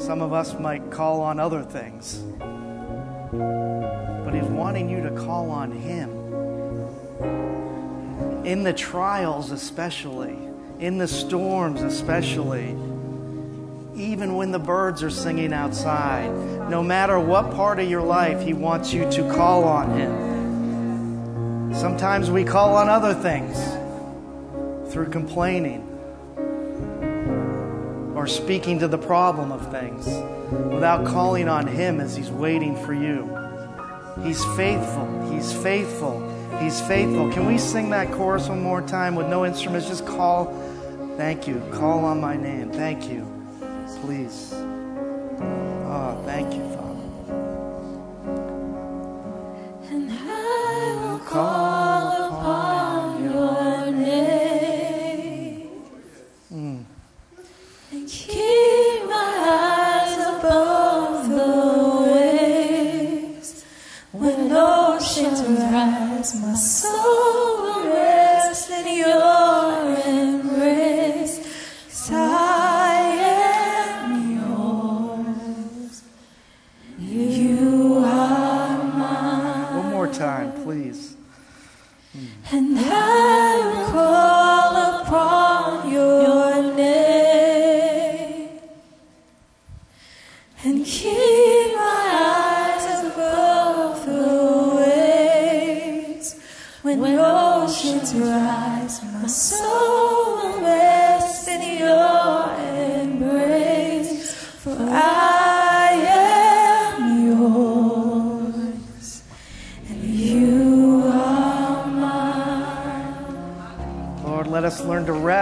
Some of us might call on other things. But He's wanting you to call on Him. In the trials, especially, in the storms, especially, even when the birds are singing outside, no matter what part of your life, He wants you to call on Him. Sometimes we call on other things through complaining or speaking to the problem of things without calling on Him as He's waiting for you. He's faithful. He's faithful. He's faithful. Can we sing that chorus one more time with no instruments? Just call. Thank you. Call on my name. Thank you. Please. Oh, thank you, Father. And I will call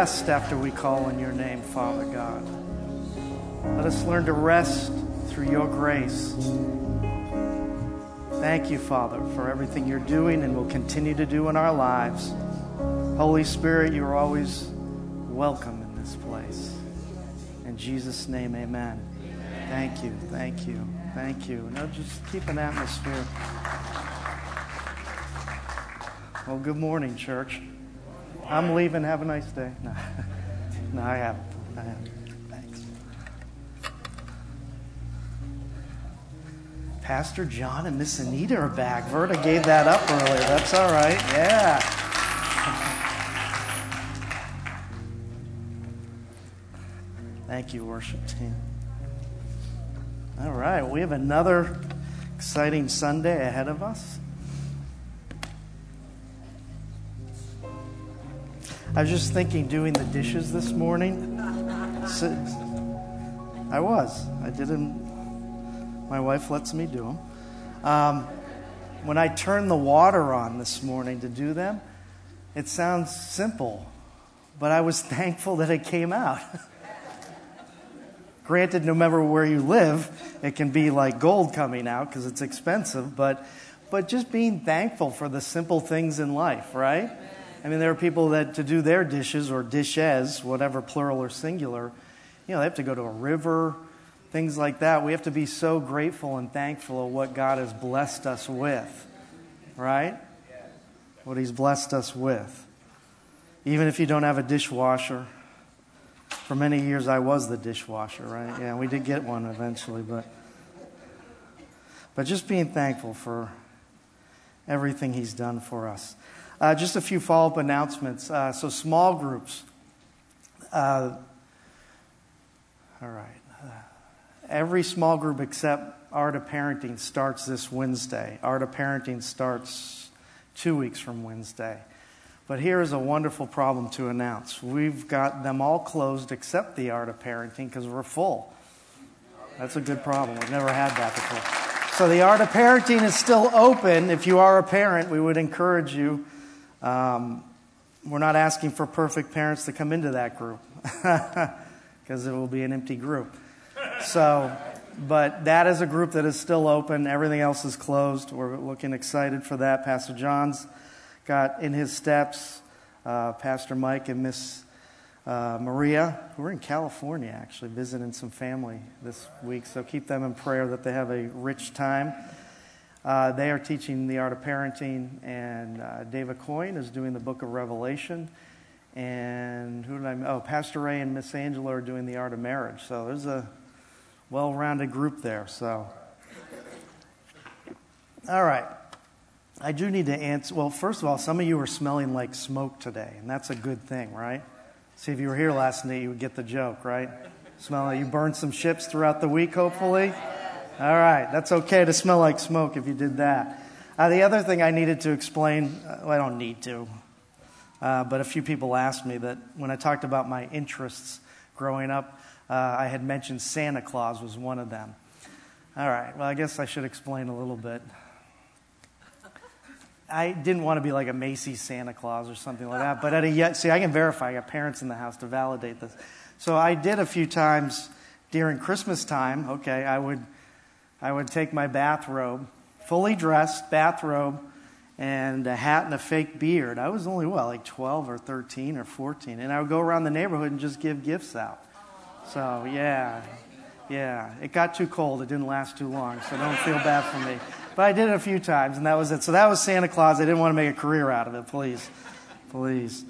rest after we call on your name, Father God. Let us learn to rest through your grace. Thank you, Father, for everything you're doing and will continue to do in our lives. Holy Spirit, you are always welcome in this place. In Jesus' name, amen. Thank you, thank you, thank you. Now just keep an atmosphere. Well, good morning, church. I'm leaving. Have a nice day. No, no I haven't. I haven't. Thanks. Pastor John and Miss Anita are back. Verta gave that up earlier. That's all right. Yeah. Thank you, worship team. All right, we have another exciting Sunday ahead of us. I was just thinking doing the dishes this morning. So- I was. I didn't. My wife lets me do them. Um, when I turned the water on this morning to do them, it sounds simple, but I was thankful that it came out. Granted, no matter where you live, it can be like gold coming out because it's expensive, but, but just being thankful for the simple things in life, right? I mean, there are people that to do their dishes or dishes, whatever plural or singular, you know, they have to go to a river, things like that. We have to be so grateful and thankful of what God has blessed us with, right? What He's blessed us with. Even if you don't have a dishwasher, for many years I was the dishwasher, right? Yeah, we did get one eventually, but but just being thankful for everything He's done for us. Uh, just a few follow up announcements. Uh, so, small groups. Uh, all right. Uh, every small group except Art of Parenting starts this Wednesday. Art of Parenting starts two weeks from Wednesday. But here is a wonderful problem to announce. We've got them all closed except the Art of Parenting because we're full. That's a good problem. We've never had that before. So the Art of Parenting is still open. If you are a parent, we would encourage you. Um, we're not asking for perfect parents to come into that group because it will be an empty group. So, but that is a group that is still open. Everything else is closed. We're looking excited for that. Pastor John's got in his steps uh, Pastor Mike and Miss uh, Maria, who are in California actually, visiting some family this week. So keep them in prayer that they have a rich time. Uh, they are teaching the art of parenting, and uh, David Coyne is doing the book of Revelation. And who did I? Oh, Pastor Ray and Miss Angela are doing the art of marriage. So there's a well rounded group there, so. All right. I do need to answer. Well, first of all, some of you are smelling like smoke today, and that's a good thing, right? See, if you were here last night, you would get the joke, right? Smell like you burned some ships throughout the week, hopefully. All right, that's okay to smell like smoke if you did that. Uh, the other thing I needed to explain, uh, well, I don't need to, uh, but a few people asked me that when I talked about my interests growing up, uh, I had mentioned Santa Claus was one of them. All right, well, I guess I should explain a little bit. I didn't want to be like a Macy's Santa Claus or something like that, but at a see, I can verify. I got parents in the house to validate this. So I did a few times during Christmas time. Okay, I would I would take my bathrobe, fully dressed bathrobe, and a hat and a fake beard. I was only, what, like 12 or 13 or 14. And I would go around the neighborhood and just give gifts out. So, yeah, yeah. It got too cold. It didn't last too long, so don't feel bad for me. But I did it a few times, and that was it. So that was Santa Claus. I didn't want to make a career out of it, please. Please.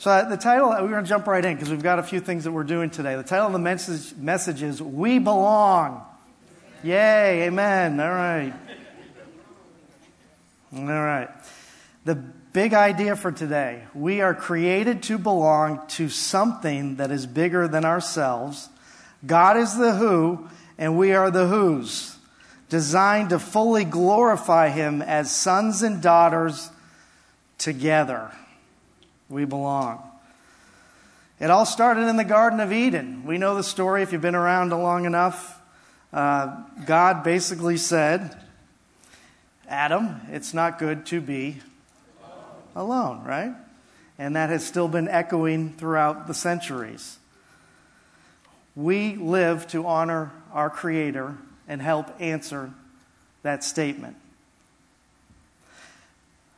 So uh, the title, we're going to jump right in because we've got a few things that we're doing today. The title of the message, message is We Belong. Yay, amen. All right. All right. The big idea for today we are created to belong to something that is bigger than ourselves. God is the who, and we are the whos, designed to fully glorify Him as sons and daughters together. We belong. It all started in the Garden of Eden. We know the story if you've been around long enough. Uh, God basically said, Adam, it's not good to be alone, right? And that has still been echoing throughout the centuries. We live to honor our Creator and help answer that statement.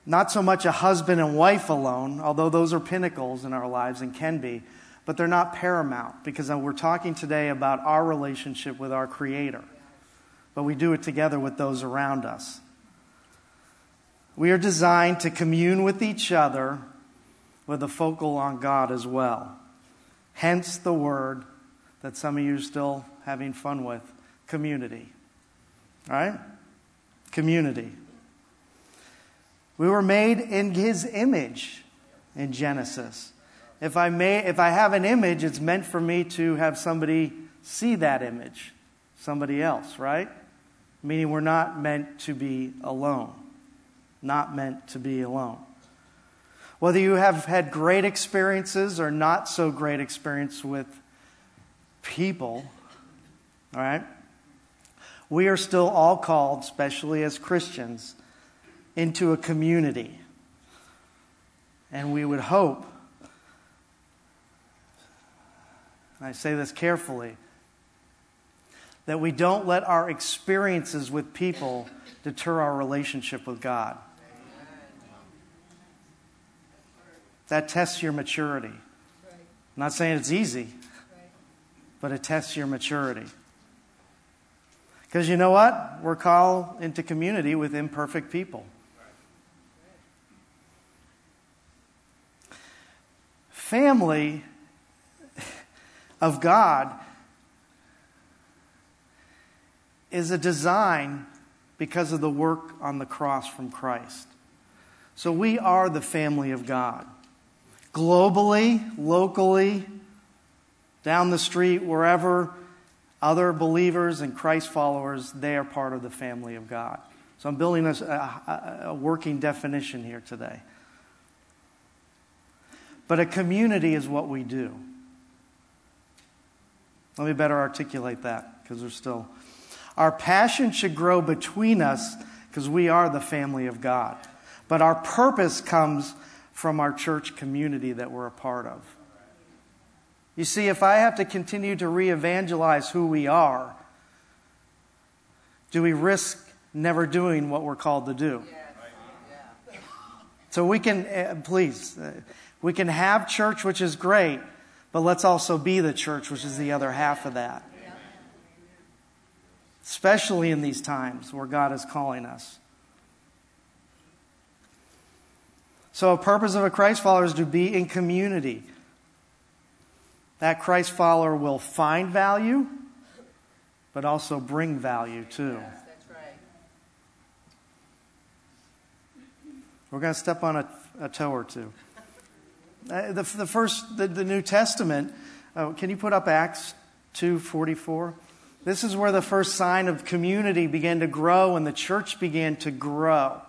Not so much a husband and wife alone, although those are pinnacles in our lives and can be, but they're not paramount because we're talking today about our relationship with our Creator. But we do it together with those around us. We are designed to commune with each other with a focal on God as well. Hence the word that some of you are still having fun with community. Right? Community. We were made in his image in Genesis. If I, may, if I have an image, it's meant for me to have somebody see that image, somebody else, right? Meaning we're not meant to be alone. Not meant to be alone. Whether you have had great experiences or not so great experience with people, all right? We are still all called, especially as Christians, into a community. And we would hope I say this carefully, that we don't let our experiences with people deter our relationship with God. That tests your maturity. I'm not saying it's easy, but it tests your maturity. Because you know what? We're called into community with imperfect people. Family of God is a design because of the work on the cross from Christ. So we are the family of God. Globally, locally, down the street, wherever other believers and Christ followers, they are part of the family of God. So I'm building a, a, a working definition here today. But a community is what we do. Let me better articulate that because there's still. Our passion should grow between us because we are the family of God. But our purpose comes from our church community that we're a part of. You see, if I have to continue to re evangelize who we are, do we risk never doing what we're called to do? So we can, uh, please, uh, we can have church, which is great, but let's also be the church, which is the other half of that. Especially in these times where God is calling us. So, a purpose of a Christ follower is to be in community. That Christ follower will find value but also bring value too. We're going to step on a, a toe or two. Uh, the, the first, the, the New Testament, uh, can you put up Acts 2.44? This is where the first sign of community began to grow and the church began to grow.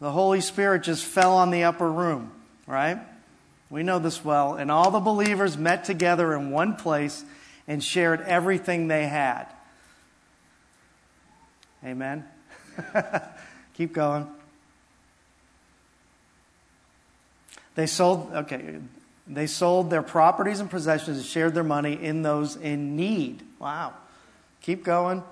The Holy Spirit just fell on the upper room, right? We know this well. And all the believers met together in one place and shared everything they had. Amen. Keep going. They sold, okay, they sold their properties and possessions and shared their money in those in need. Wow. Keep going.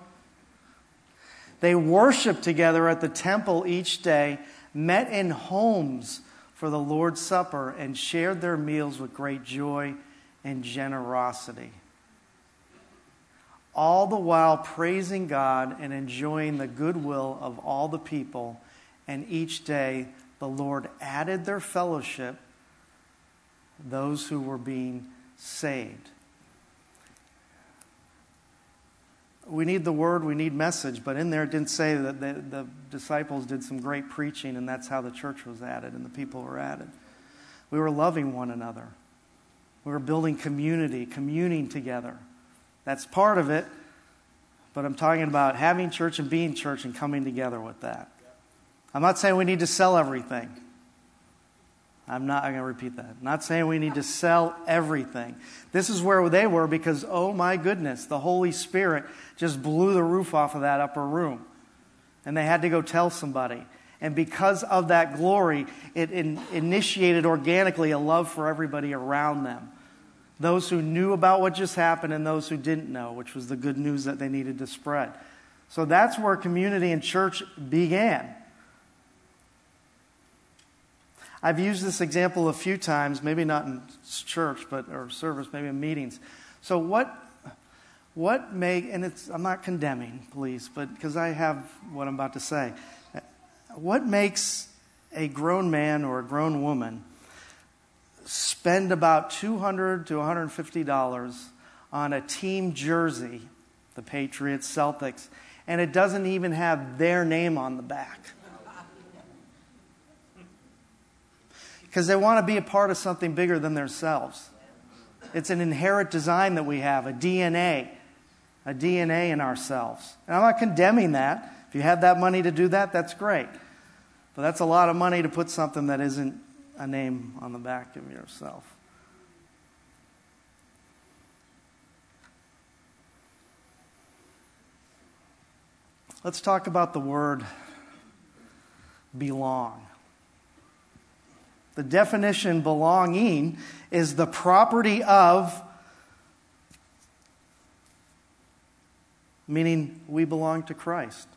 They worshiped together at the temple each day, met in homes for the Lord's Supper, and shared their meals with great joy and generosity. All the while praising God and enjoying the goodwill of all the people, and each day the Lord added their fellowship, those who were being saved. We need the word, we need message, but in there it didn't say that the, the disciples did some great preaching and that's how the church was added and the people were added. We were loving one another. We were building community, communing together. That's part of it, but I'm talking about having church and being church and coming together with that. I'm not saying we need to sell everything. I'm not I'm going to repeat that. I'm not saying we need to sell everything. This is where they were because, oh my goodness, the Holy Spirit just blew the roof off of that upper room. And they had to go tell somebody. And because of that glory, it in, initiated organically a love for everybody around them. Those who knew about what just happened and those who didn't know, which was the good news that they needed to spread. So that's where community and church began. I've used this example a few times, maybe not in church, but or service, maybe in meetings. So what what make and it's I'm not condemning, please, but because I have what I'm about to say. What makes a grown man or a grown woman spend about 200 to 150 dollars on a team jersey, the Patriots, Celtics, and it doesn't even have their name on the back? Because they want to be a part of something bigger than themselves. It's an inherent design that we have, a DNA, a DNA in ourselves. And I'm not condemning that. If you have that money to do that, that's great. But that's a lot of money to put something that isn't a name on the back of yourself. Let's talk about the word belong. The definition belonging is the property of, meaning we belong to Christ.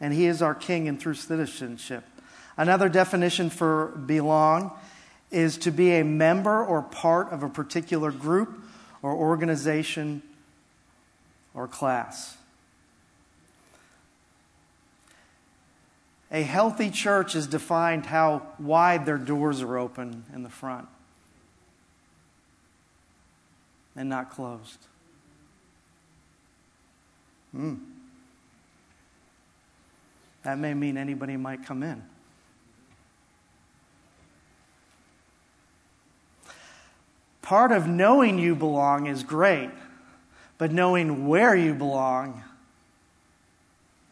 And He is our King and through citizenship. Another definition for belong is to be a member or part of a particular group or organization or class. A healthy church is defined how wide their doors are open in the front and not closed. Hmm. That may mean anybody might come in. Part of knowing you belong is great, but knowing where you belong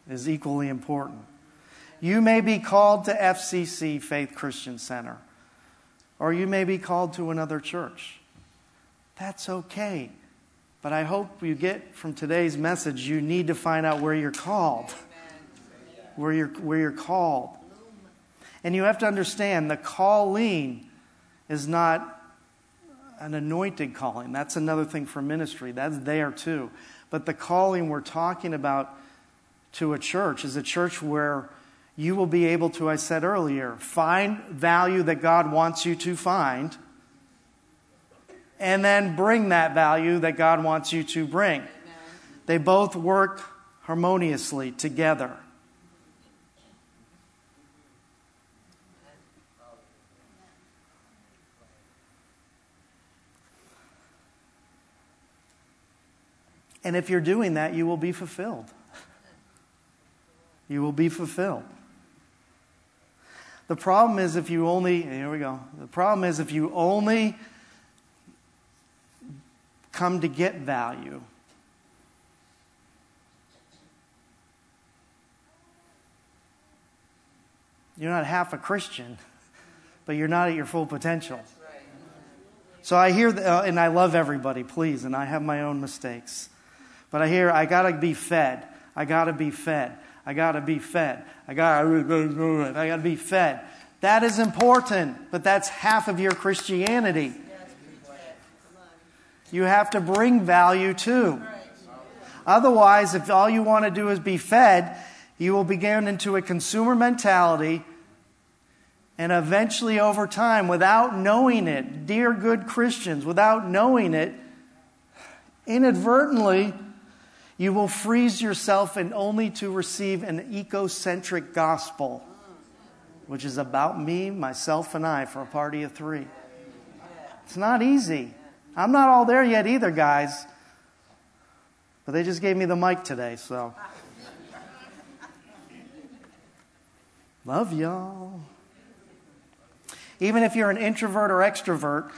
is equally important. You may be called to FCC, Faith Christian Center, or you may be called to another church. That's okay. But I hope you get from today's message, you need to find out where you're called. Where you're, where you're called. And you have to understand the calling is not an anointed calling. That's another thing for ministry. That's there too. But the calling we're talking about to a church is a church where you will be able to, I said earlier, find value that God wants you to find, and then bring that value that God wants you to bring. They both work harmoniously together. And if you're doing that, you will be fulfilled. You will be fulfilled. The problem is if you only, here we go. The problem is if you only come to get value, you're not half a Christian, but you're not at your full potential. So I hear, uh, and I love everybody, please, and I have my own mistakes. But I hear, I got to be fed. I got to be fed. I got to be fed. I got to I got to be fed. That is important, but that's half of your Christianity. You have to bring value too. Otherwise, if all you want to do is be fed, you will begin into a consumer mentality and eventually over time without knowing it, dear good Christians, without knowing it, inadvertently you will freeze yourself and only to receive an ecocentric gospel, which is about me, myself, and I for a party of three. It's not easy. I'm not all there yet either, guys. But they just gave me the mic today, so. Love y'all. Even if you're an introvert or extrovert,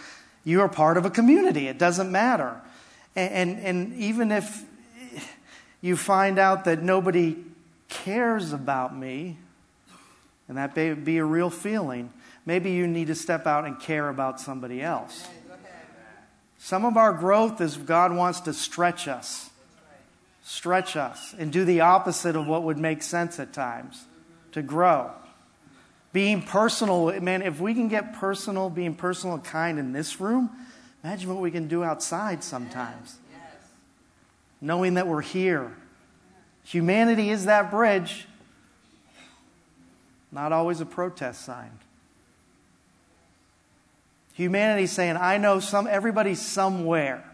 you are part of a community. It doesn't matter. And, and, and even if you find out that nobody cares about me, and that may be a real feeling, maybe you need to step out and care about somebody else. Some of our growth is God wants to stretch us, stretch us, and do the opposite of what would make sense at times. To grow. Being personal, man, if we can get personal, being personal and kind in this room, imagine what we can do outside sometimes knowing that we're here. Humanity is that bridge, not always a protest sign. Humanity saying, I know some everybody's somewhere.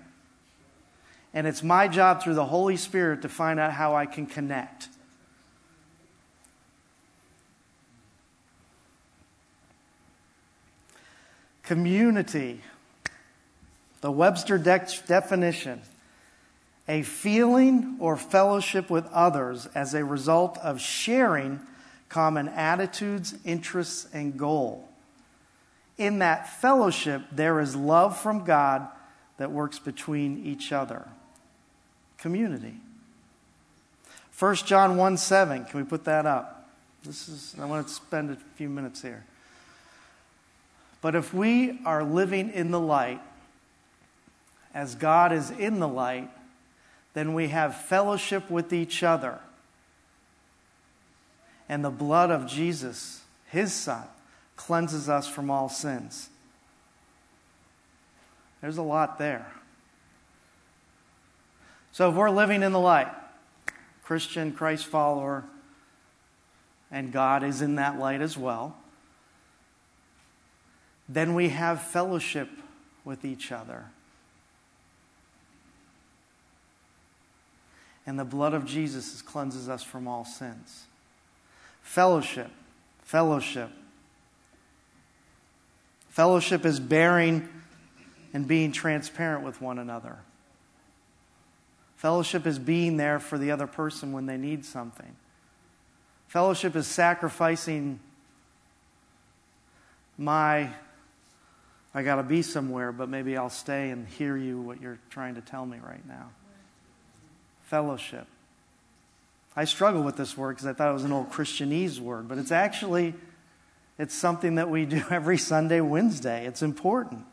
And it's my job through the Holy Spirit to find out how I can connect. Community. The Webster de- definition a feeling or fellowship with others as a result of sharing common attitudes, interests, and goal. In that fellowship, there is love from God that works between each other. Community. 1 John 1 7, can we put that up? This is, I want to spend a few minutes here. But if we are living in the light, as God is in the light, then we have fellowship with each other. And the blood of Jesus, his Son, cleanses us from all sins. There's a lot there. So if we're living in the light, Christian, Christ follower, and God is in that light as well, then we have fellowship with each other. And the blood of Jesus cleanses us from all sins. Fellowship, fellowship. Fellowship is bearing and being transparent with one another. Fellowship is being there for the other person when they need something. Fellowship is sacrificing my, I got to be somewhere, but maybe I'll stay and hear you what you're trying to tell me right now fellowship. I struggle with this word because I thought it was an old Christianese word, but it's actually it's something that we do every Sunday, Wednesday. It's important.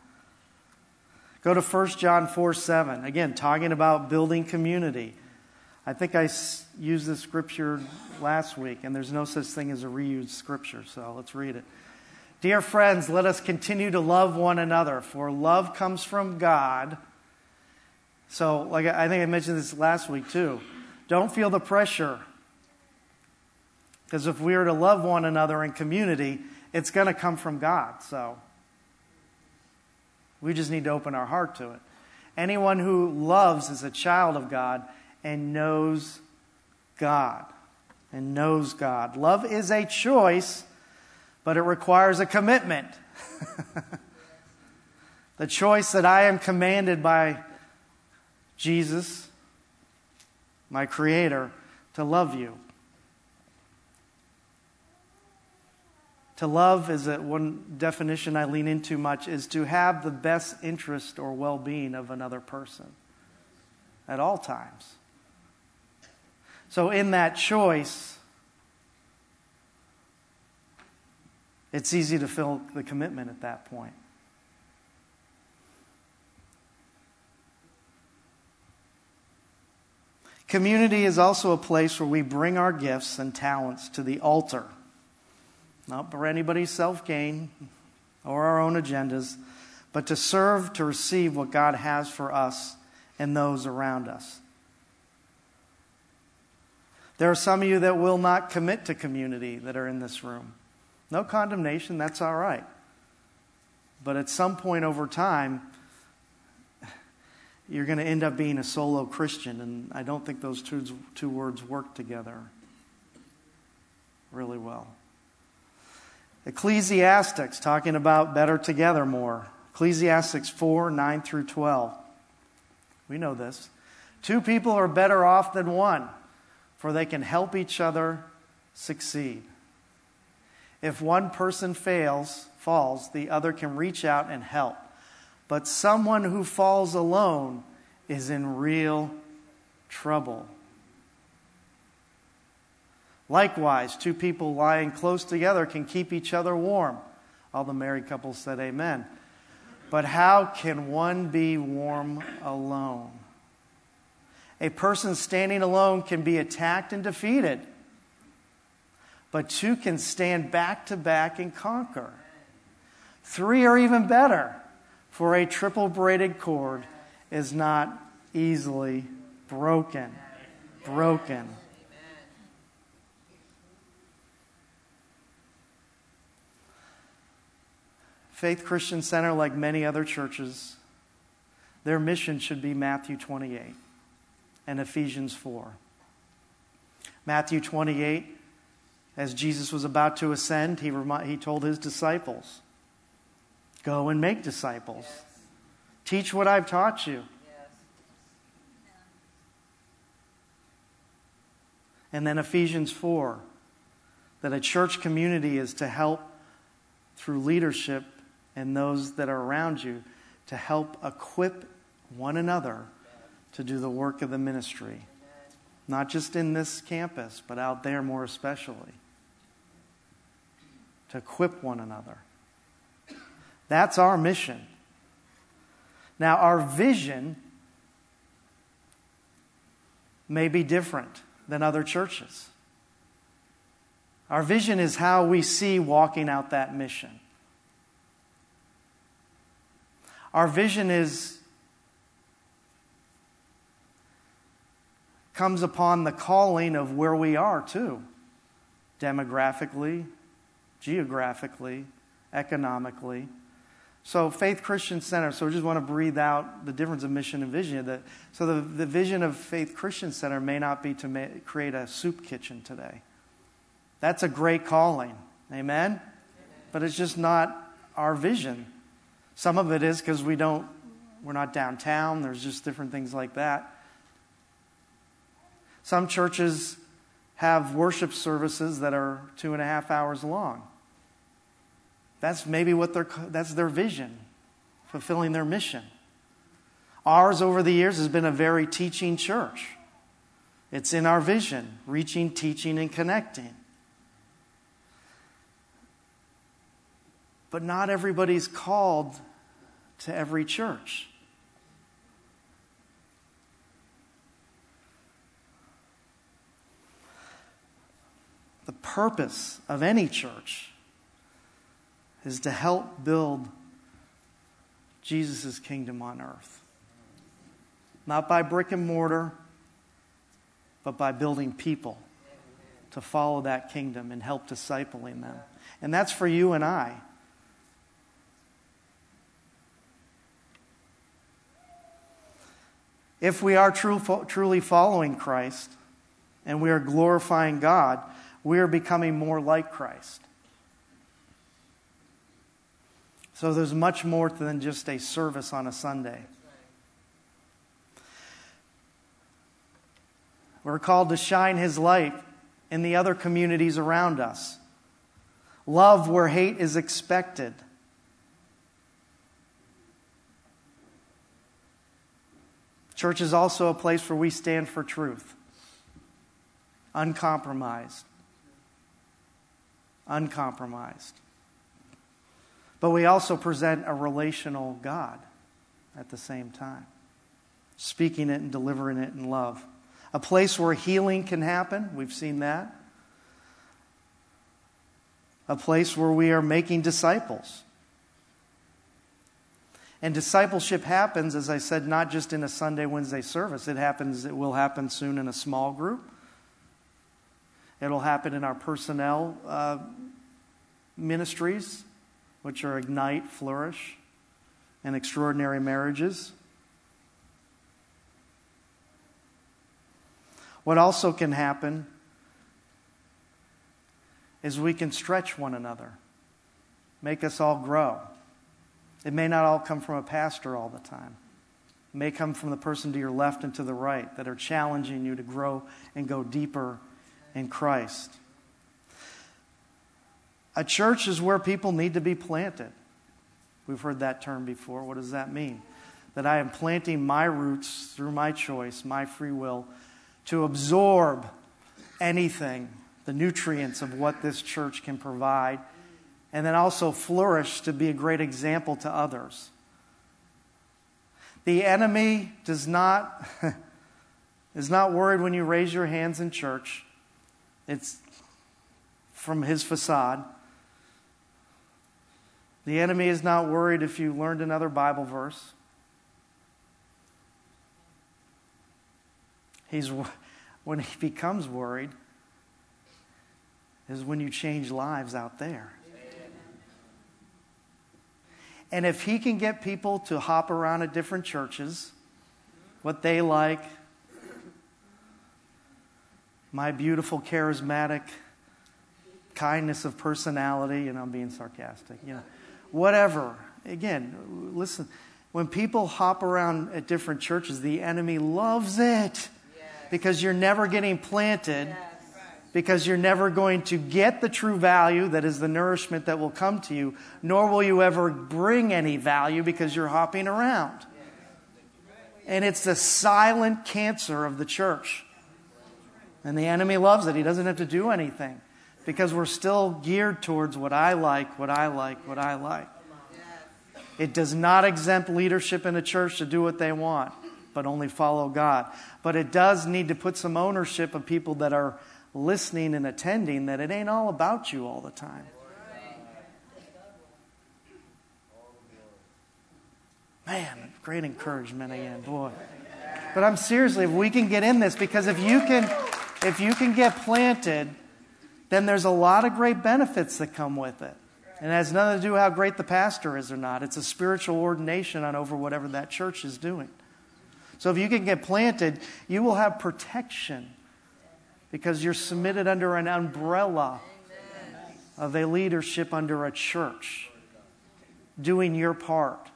Go to 1 John 4 7. Again, talking about building community. I think I used this scripture last week, and there's no such thing as a reused scripture, so let's read it. Dear friends, let us continue to love one another, for love comes from God so, like I think I mentioned this last week too. Don't feel the pressure. Because if we are to love one another in community, it's going to come from God. So, we just need to open our heart to it. Anyone who loves is a child of God and knows God. And knows God. Love is a choice, but it requires a commitment. the choice that I am commanded by Jesus my Creator, to love you. To love is a, one definition I lean into much is to have the best interest or well being of another person at all times. So, in that choice, it's easy to feel the commitment at that point. Community is also a place where we bring our gifts and talents to the altar not for anybody's self gain or our own agendas, but to serve to receive what God has for us and those around us. There are some of you that will not commit to community that are in this room. No condemnation, that's all right. But at some point over time, you're going to end up being a solo Christian, and I don't think those two, two words work together really well. Ecclesiastics, talking about better together more. Ecclesiastics 4 9 through 12. We know this. Two people are better off than one, for they can help each other succeed. If one person fails, falls, the other can reach out and help. But someone who falls alone is in real trouble. Likewise, two people lying close together can keep each other warm. All the married couples said amen. But how can one be warm alone? A person standing alone can be attacked and defeated, but two can stand back to back and conquer. Three are even better, for a triple braided cord is not easily broken. Broken. Faith Christian Center, like many other churches, their mission should be Matthew 28 and Ephesians 4. Matthew 28, as Jesus was about to ascend, he, remi- he told his disciples, Go and make disciples. Yes. Teach what I've taught you. Yes. And then Ephesians 4, that a church community is to help through leadership and those that are around you to help equip one another to do the work of the ministry. Not just in this campus, but out there more especially. To equip one another. That's our mission. Now, our vision may be different than other churches. Our vision is how we see walking out that mission. Our vision is comes upon the calling of where we are too. Demographically, geographically, economically. So, Faith Christian Center, so we just want to breathe out the difference of mission and vision. so, the, the vision of Faith Christian Center may not be to ma- create a soup kitchen today. That's a great calling. Amen? Amen? But it's just not our vision. Some of it is because we don't, we're not downtown. There's just different things like that. Some churches have worship services that are two and a half hours long. That's maybe what their, that's their vision, fulfilling their mission. Ours over the years has been a very teaching church. It's in our vision, reaching, teaching, and connecting. But not everybody's called to every church. The purpose of any church is to help build Jesus' kingdom on earth. Not by brick and mortar, but by building people to follow that kingdom and help discipling them. And that's for you and I. If we are true, truly following Christ and we are glorifying God, we are becoming more like Christ. So there's much more than just a service on a Sunday. We're called to shine His light in the other communities around us. Love where hate is expected. Church is also a place where we stand for truth, uncompromised. Uncompromised. But we also present a relational God at the same time, speaking it and delivering it in love. A place where healing can happen, we've seen that. A place where we are making disciples. And discipleship happens, as I said, not just in a Sunday, Wednesday service. It happens, it will happen soon in a small group. It'll happen in our personnel uh, ministries, which are Ignite, Flourish, and Extraordinary Marriages. What also can happen is we can stretch one another, make us all grow. It may not all come from a pastor all the time. It may come from the person to your left and to the right that are challenging you to grow and go deeper in Christ. A church is where people need to be planted. We've heard that term before. What does that mean? That I am planting my roots through my choice, my free will, to absorb anything, the nutrients of what this church can provide and then also flourish to be a great example to others. The enemy does not is not worried when you raise your hands in church. It's from his facade. The enemy is not worried if you learned another Bible verse. He's when he becomes worried is when you change lives out there. And if he can get people to hop around at different churches, what they like, my beautiful, charismatic kindness of personality, and I'm being sarcastic, you know, whatever. Again, listen, when people hop around at different churches, the enemy loves it because you're never getting planted because you're never going to get the true value that is the nourishment that will come to you, nor will you ever bring any value because you're hopping around. And it's the silent cancer of the church. And the enemy loves it. He doesn't have to do anything because we're still geared towards what I like, what I like, what I like. It does not exempt leadership in a church to do what they want, but only follow God. But it does need to put some ownership of people that are listening and attending that it ain't all about you all the time. Man, great encouragement again, boy. But I'm seriously, if we can get in this, because if you can, if you can get planted, then there's a lot of great benefits that come with it. And it has nothing to do with how great the pastor is or not. It's a spiritual ordination on over whatever that church is doing. So if you can get planted, you will have protection because you're submitted under an umbrella of a leadership under a church, doing your part.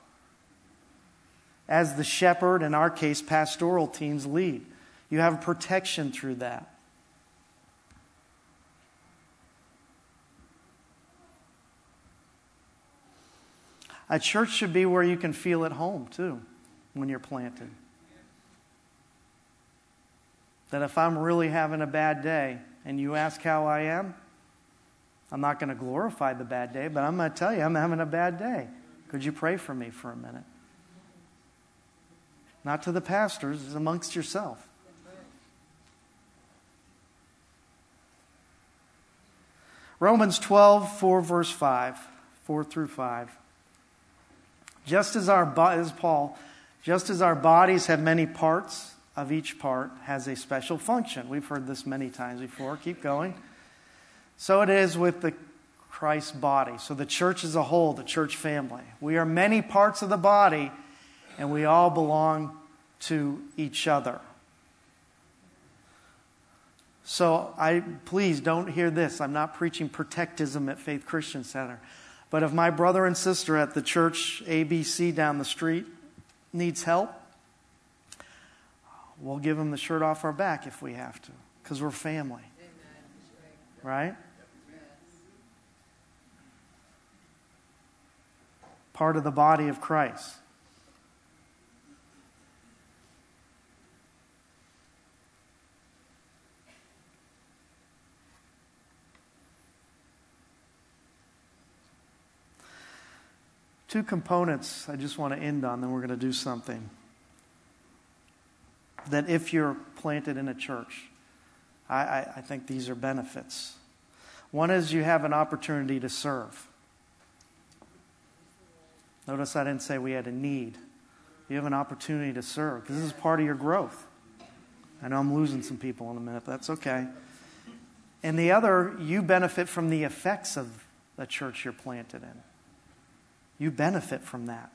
As the shepherd, in our case, pastoral teams lead, you have protection through that. A church should be where you can feel at home, too, when you're planted. That if I'm really having a bad day and you ask how I am, I'm not going to glorify the bad day, but I'm going to tell you I'm having a bad day. Could you pray for me for a minute? Not to the pastors, it's amongst yourself. Romans 12, 4, verse 5, 4 through 5. Just as our, as Paul, just as our bodies have many parts, of each part has a special function. We've heard this many times before. Keep going. So it is with the Christ body. So the church as a whole, the church family. We are many parts of the body, and we all belong to each other. So I please don't hear this. I'm not preaching protectism at Faith Christian Center. But if my brother and sister at the church ABC down the street needs help, we'll give them the shirt off our back if we have to, because we're family. Right? Part of the body of Christ. Two components I just want to end on, then we're going to do something. That if you're planted in a church, I, I, I think these are benefits. One is you have an opportunity to serve. Notice I didn't say we had a need. You have an opportunity to serve because this is part of your growth. I know I'm losing some people in a minute, but that's okay. And the other, you benefit from the effects of the church you're planted in. You benefit from that.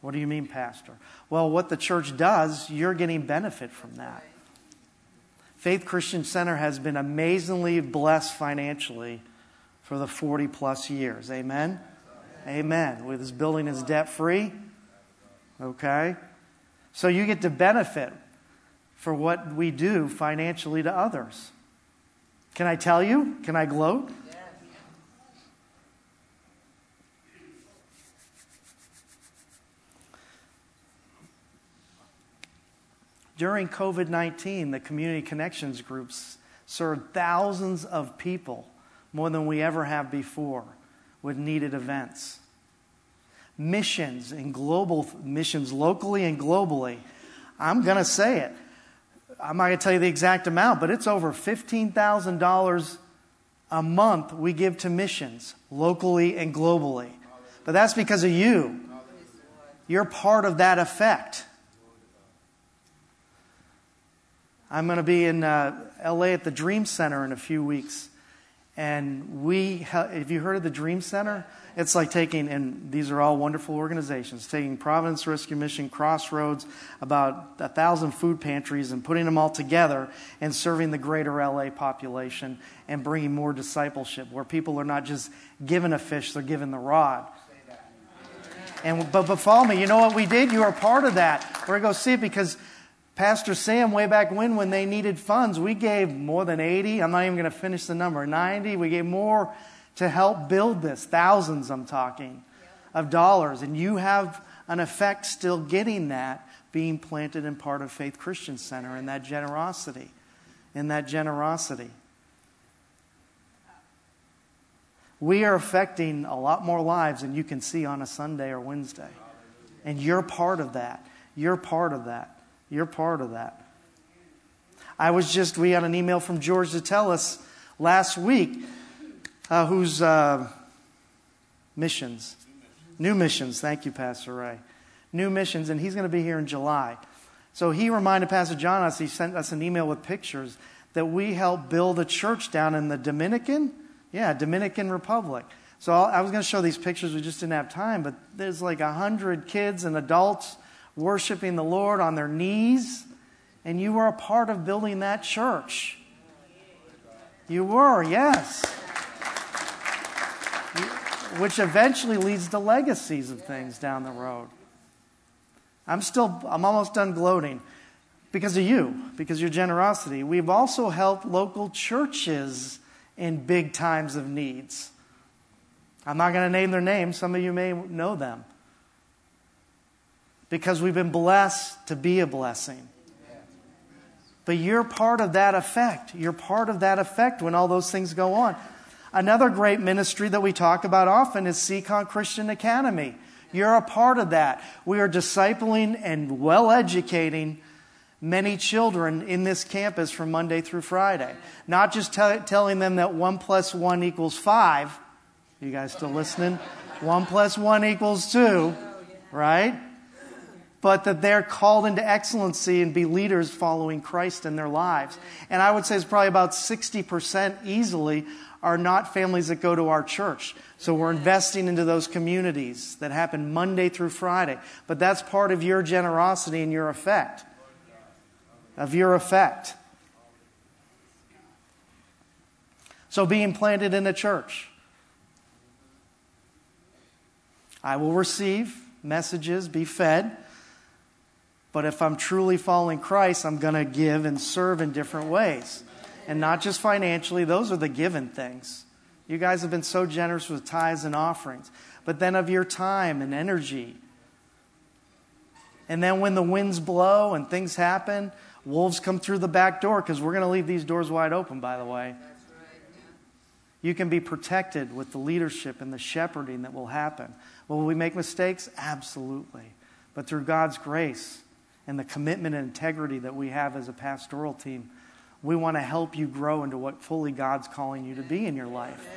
What do you mean, Pastor? Well, what the church does, you're getting benefit from that. Faith Christian Center has been amazingly blessed financially for the 40 plus years. Amen? Amen. With this building is debt free. Okay? So you get to benefit for what we do financially to others. Can I tell you? Can I gloat? During COVID 19, the community connections groups served thousands of people, more than we ever have before, with needed events. Missions and global missions, locally and globally. I'm going to say it. I'm not going to tell you the exact amount, but it's over $15,000 a month we give to missions, locally and globally. But that's because of you. You're part of that effect. I'm going to be in uh, LA at the Dream Center in a few weeks. And we, have you heard of the Dream Center? It's like taking, and these are all wonderful organizations, taking Providence Rescue Mission, Crossroads, about a thousand food pantries, and putting them all together and serving the greater LA population and bringing more discipleship where people are not just given a fish, they're given the rod. And, but, but follow me, you know what we did? You are part of that. We're going to go see it because Pastor Sam, way back when, when they needed funds, we gave more than 80. I'm not even going to finish the number 90. We gave more to help build this, thousands, I'm talking, of dollars. And you have an effect still getting that being planted in part of Faith Christian Center in that generosity. In that generosity. We are affecting a lot more lives than you can see on a Sunday or Wednesday. And you're part of that. You're part of that. You're part of that. I was just, we had an email from George to tell us last week uh, whose uh, missions, new missions, thank you, Pastor Ray. New missions, and he's going to be here in July. So he reminded Pastor John us, he sent us an email with pictures that we helped build a church down in the Dominican, yeah, Dominican Republic. So I was going to show these pictures, we just didn't have time, but there's like a hundred kids and adults worshiping the Lord on their knees, and you were a part of building that church. You were, yes. Which eventually leads to legacies of things down the road. I'm still, I'm almost done gloating because of you, because of your generosity. We've also helped local churches in big times of needs. I'm not going to name their names, some of you may know them because we've been blessed to be a blessing. But you're part of that effect. You're part of that effect when all those things go on. Another great ministry that we talk about often is Seekonk Christian Academy. You're a part of that. We are discipling and well educating many children in this campus from Monday through Friday. Not just t- telling them that one plus one equals five. You guys still listening? One plus one equals two, right? But that they're called into excellency and be leaders following Christ in their lives. And I would say it's probably about 60% easily are not families that go to our church. So we're investing into those communities that happen Monday through Friday. But that's part of your generosity and your effect. Of your effect. So being planted in a church. I will receive messages, be fed But if I'm truly following Christ, I'm going to give and serve in different ways. And not just financially, those are the given things. You guys have been so generous with tithes and offerings. But then of your time and energy. And then when the winds blow and things happen, wolves come through the back door because we're going to leave these doors wide open, by the way. You can be protected with the leadership and the shepherding that will happen. Will we make mistakes? Absolutely. But through God's grace and the commitment and integrity that we have as a pastoral team, we want to help you grow into what fully God's calling you to be in your life.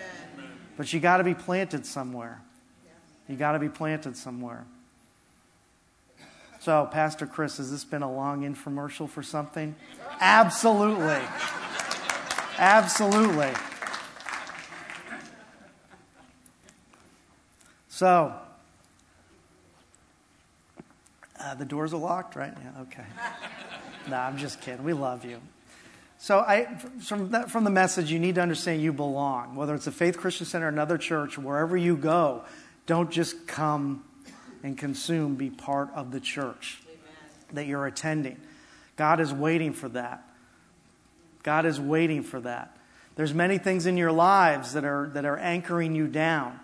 But you got to be planted somewhere. You got to be planted somewhere. So, Pastor Chris, has this been a long infomercial for something? Absolutely. Absolutely. So, uh, the doors are locked, right? Yeah, okay. no, I'm just kidding. We love you. So, I, from, that, from the message, you need to understand you belong. Whether it's a Faith Christian Center, another church, wherever you go, don't just come and consume, be part of the church Amen. that you're attending. God is waiting for that. God is waiting for that. There's many things in your lives that are, that are anchoring you down.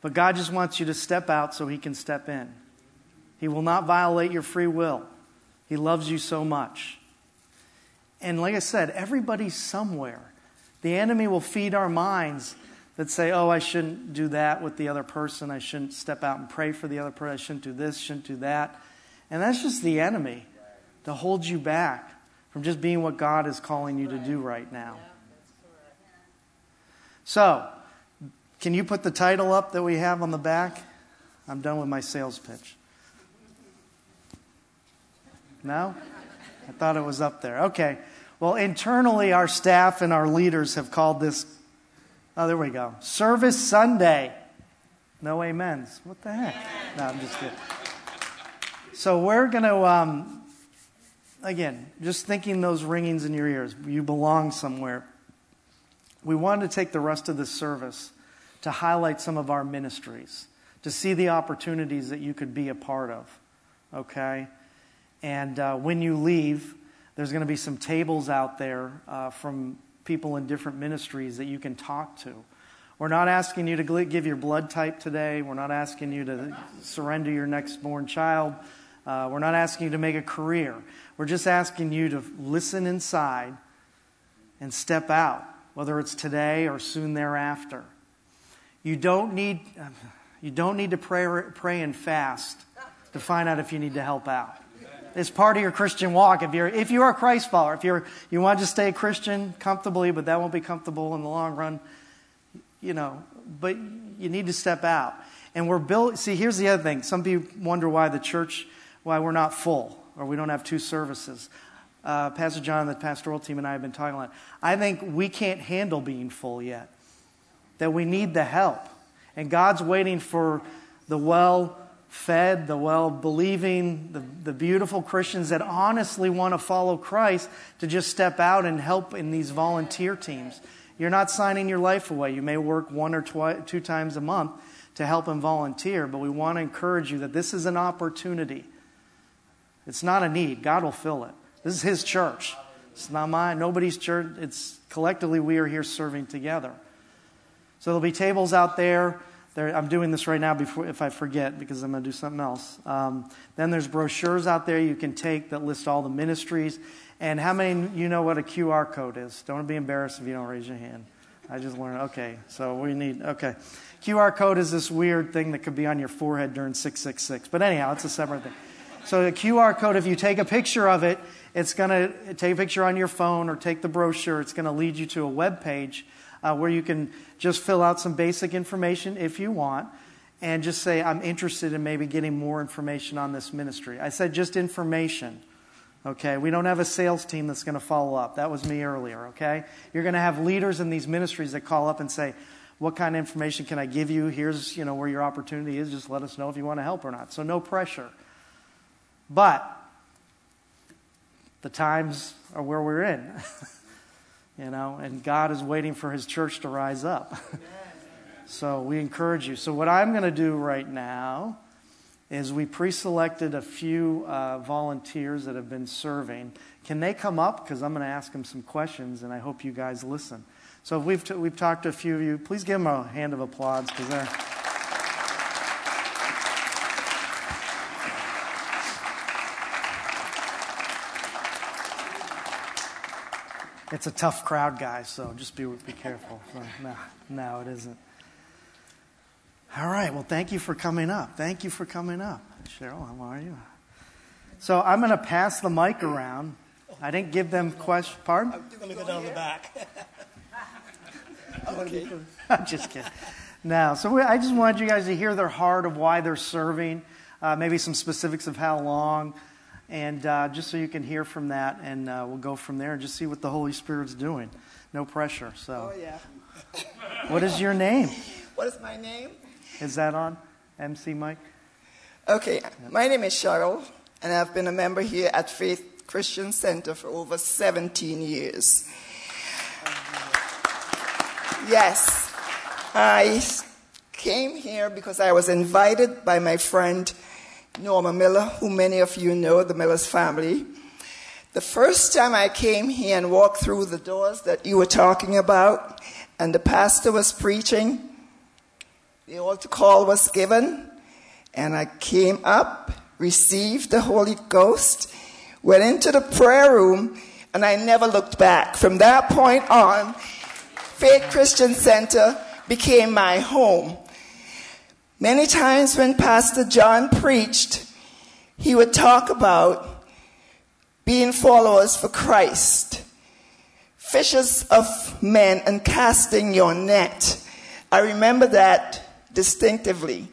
But God just wants you to step out so He can step in. He will not violate your free will. He loves you so much. And like I said, everybody's somewhere. The enemy will feed our minds that say, oh, I shouldn't do that with the other person. I shouldn't step out and pray for the other person. I shouldn't do this, shouldn't do that. And that's just the enemy to hold you back from just being what God is calling you to do right now. So, can you put the title up that we have on the back? I'm done with my sales pitch. No? I thought it was up there. Okay. Well, internally, our staff and our leaders have called this, oh, there we go, Service Sunday. No amens. What the heck? No, I'm just kidding. So we're going to, um, again, just thinking those ringings in your ears. You belong somewhere. We wanted to take the rest of the service to highlight some of our ministries, to see the opportunities that you could be a part of. Okay? And uh, when you leave, there's going to be some tables out there uh, from people in different ministries that you can talk to. We're not asking you to give your blood type today. We're not asking you to surrender your next born child. Uh, we're not asking you to make a career. We're just asking you to listen inside and step out, whether it's today or soon thereafter. You don't need, you don't need to pray, pray and fast to find out if you need to help out. It's part of your Christian walk. If you're, if you're a Christ follower, if you're, you want to stay a Christian comfortably, but that won't be comfortable in the long run, you know, but you need to step out. And we're built, see, here's the other thing. Some people wonder why the church, why we're not full or we don't have two services. Uh, Pastor John and the pastoral team and I have been talking about. I think we can't handle being full yet that we need the help. And God's waiting for the well fed, the well believing, the, the beautiful Christians that honestly want to follow Christ to just step out and help in these volunteer teams. You're not signing your life away. You may work one or twi- two times a month to help and volunteer, but we want to encourage you that this is an opportunity. It's not a need. God will fill it. This is His church. It's not mine, nobody's church. It's collectively we are here serving together. So there'll be tables out there. There I'm doing this right now before if I forget because I'm going to do something else. Um, then there's brochures out there you can take that list all the ministries. And how many you know what a QR code is? Don't be embarrassed if you don't raise your hand. I just learned. Okay, so we need. Okay, QR code is this weird thing that could be on your forehead during 666. But anyhow, it's a separate thing. So the QR code, if you take a picture of it, it's going to take a picture on your phone or take the brochure. It's going to lead you to a web page uh, where you can just fill out some basic information if you want and just say, I'm interested in maybe getting more information on this ministry. I said just information. Okay, we don't have a sales team that's going to follow up. That was me earlier, okay? You're going to have leaders in these ministries that call up and say, "What kind of information can I give you? Here's, you know, where your opportunity is. Just let us know if you want to help or not." So no pressure. But the times are where we're in. you know, and God is waiting for his church to rise up. so we encourage you. So, what I'm going to do right now is we pre-selected a few uh, volunteers that have been serving. Can they come up? Because I'm going to ask them some questions, and I hope you guys listen. So we've, t- we've talked to a few of you. Please give them a hand of applause because they're. It's a tough crowd, guys, so just be, be careful. So, no, no, it isn't. All right, well, thank you for coming up. Thank you for coming up. Cheryl, how are you? So I'm going to pass the mic around. I didn't give them questions. Pardon? I'm going to go down the back. okay. I'm just kidding. No, so we, I just wanted you guys to hear their heart of why they're serving, uh, maybe some specifics of how long, and uh, just so you can hear from that, and uh, we'll go from there and just see what the Holy Spirit's doing. No pressure. So, Oh, yeah. what is your name? What is my name? Is that on? MC Mike? Okay, my name is Cheryl, and I've been a member here at Faith Christian Center for over 17 years. Yes, I came here because I was invited by my friend Norma Miller, who many of you know, the Miller's family. The first time I came here and walked through the doors that you were talking about, and the pastor was preaching, the altar call was given, and I came up, received the Holy Ghost, went into the prayer room, and I never looked back. From that point on, Faith Christian Center became my home. Many times when Pastor John preached, he would talk about being followers for Christ, fishers of men, and casting your net. I remember that distinctively.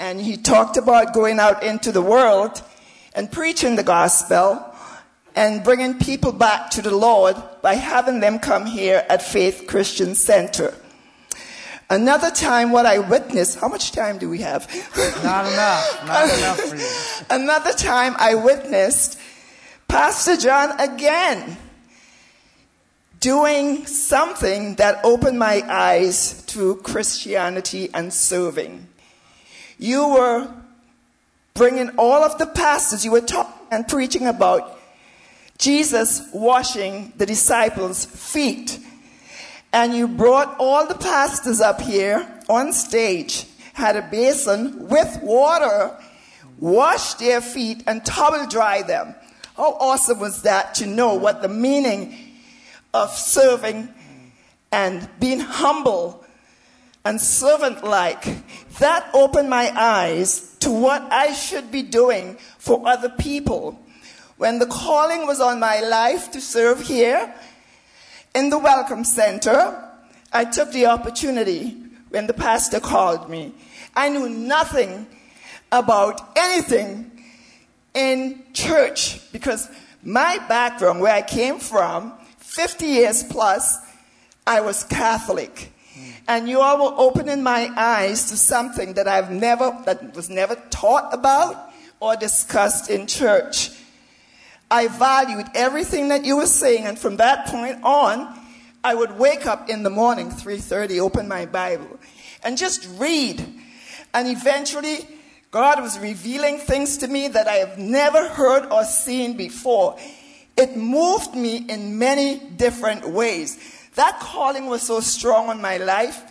And he talked about going out into the world and preaching the gospel and bringing people back to the Lord by having them come here at Faith Christian Center. Another time, what I witnessed, how much time do we have? Not enough. Not enough for you. Another time, I witnessed Pastor John again doing something that opened my eyes to Christianity and serving. You were bringing all of the pastors, you were talking and preaching about Jesus washing the disciples' feet. And you brought all the pastors up here on stage, had a basin with water, washed their feet, and towel dry them. How awesome was that to know what the meaning of serving and being humble and servant like? That opened my eyes to what I should be doing for other people. When the calling was on my life to serve here in the Welcome Center, I took the opportunity when the pastor called me. I knew nothing about anything in church because my background, where I came from, 50 years plus, I was Catholic. And you all were opening my eyes to something that I've never, that was never taught about or discussed in church. I valued everything that you were saying, and from that point on, I would wake up in the morning, 3:30, open my Bible, and just read. And eventually, God was revealing things to me that I have never heard or seen before. It moved me in many different ways. That calling was so strong on my life,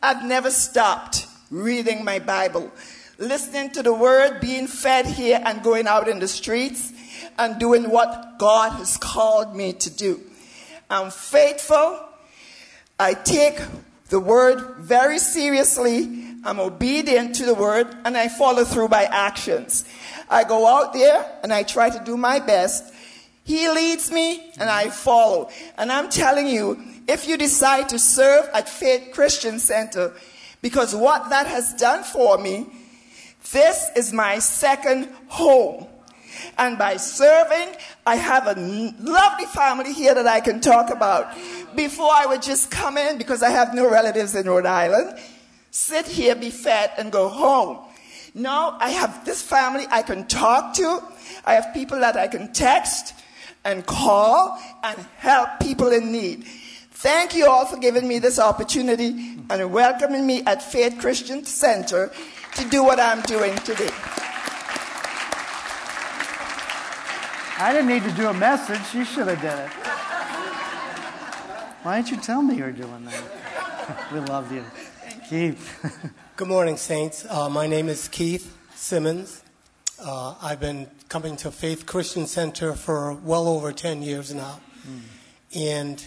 I've never stopped reading my Bible, listening to the word, being fed here, and going out in the streets and doing what God has called me to do. I'm faithful. I take the word very seriously. I'm obedient to the word and I follow through by actions. I go out there and I try to do my best. He leads me and I follow. And I'm telling you, if you decide to serve at Faith Christian Center, because what that has done for me, this is my second home. And by serving, I have a lovely family here that I can talk about. Before I would just come in because I have no relatives in Rhode Island, sit here, be fed, and go home. Now I have this family I can talk to. I have people that I can text and call and help people in need. Thank you all for giving me this opportunity and welcoming me at Faith Christian Center to do what I'm doing today. I didn't need to do a message. You should have did it. Why didn't you tell me you were doing that? we love you. Keith. Good morning, Saints. Uh, my name is Keith Simmons. Uh, I've been coming to Faith Christian Center for well over 10 years now. Mm. And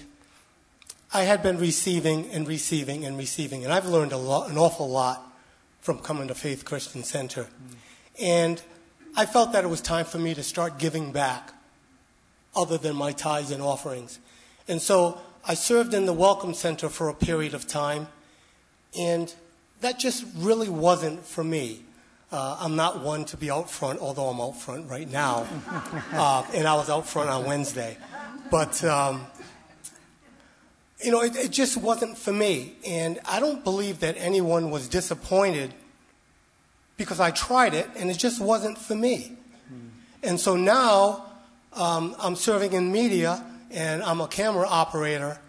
I had been receiving and receiving and receiving, and I've learned a lot, an awful lot from coming to Faith Christian Center. Mm. And I felt that it was time for me to start giving back other than my tithes and offerings. And so I served in the Welcome Center for a period of time, and that just really wasn't for me. Uh, I'm not one to be out front, although I'm out front right now, uh, and I was out front on Wednesday. But um, you know, it, it, just wasn't for me. And I don't believe that anyone was disappointed because I tried it and it just wasn't for me. Mm. And so now um, I'm serving in media and I'm a camera operator,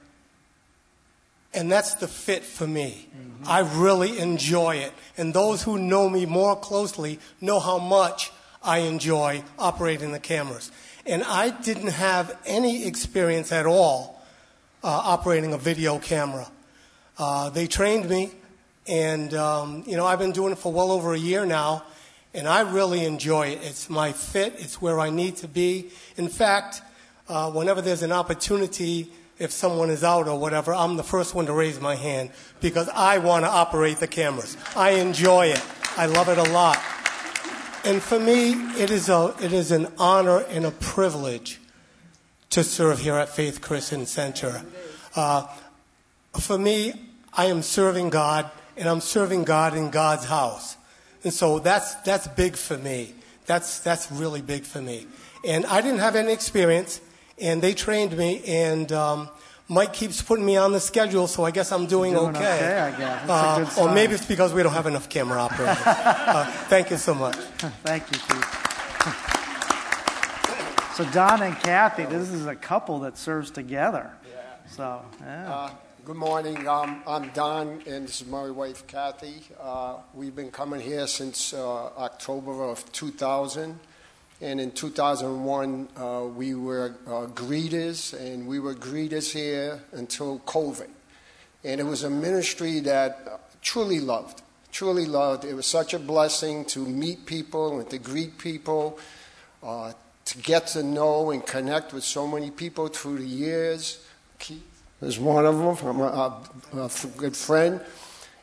and that's the fit for me. Mm-hmm. I really enjoy it. And those who know me more closely know how much I enjoy operating the cameras. And I didn't have any experience at all uh, operating a video camera. Uh, they trained me, and um, you know I've been doing it for well over a year now, and I really enjoy it. It's my fit. It's where I need to be. In fact, uh, whenever there's an opportunity, if someone is out or whatever, I'm the first one to raise my hand because I want to operate the cameras. I enjoy it. I love it a lot. And for me, it is, a, it is an honor and a privilege to serve here at Faith Christian Center. Uh, for me, I am serving God, and I'm serving God in God's house. And so that's, that's big for me. That's, that's really big for me. And I didn't have any experience, and they trained me, and um, Mike keeps putting me on the schedule, so I guess I'm doing, doing okay. okay I guess. Uh, or maybe it's because we don't have enough camera operators. uh, thank you so much. thank you, Keith. So Don and Kathy, this is a couple that serves together. Yeah. So, yeah. Uh, good morning. Um, I'm Don, and this is my wife Kathy. Uh, we've been coming here since uh, October of 2000. And in 2001, uh, we were uh, greeters, and we were greeters here until COVID. And it was a ministry that truly loved, truly loved. It was such a blessing to meet people and to greet people, uh, to get to know and connect with so many people through the years. Keith is one of them. I'm a, a, good friend.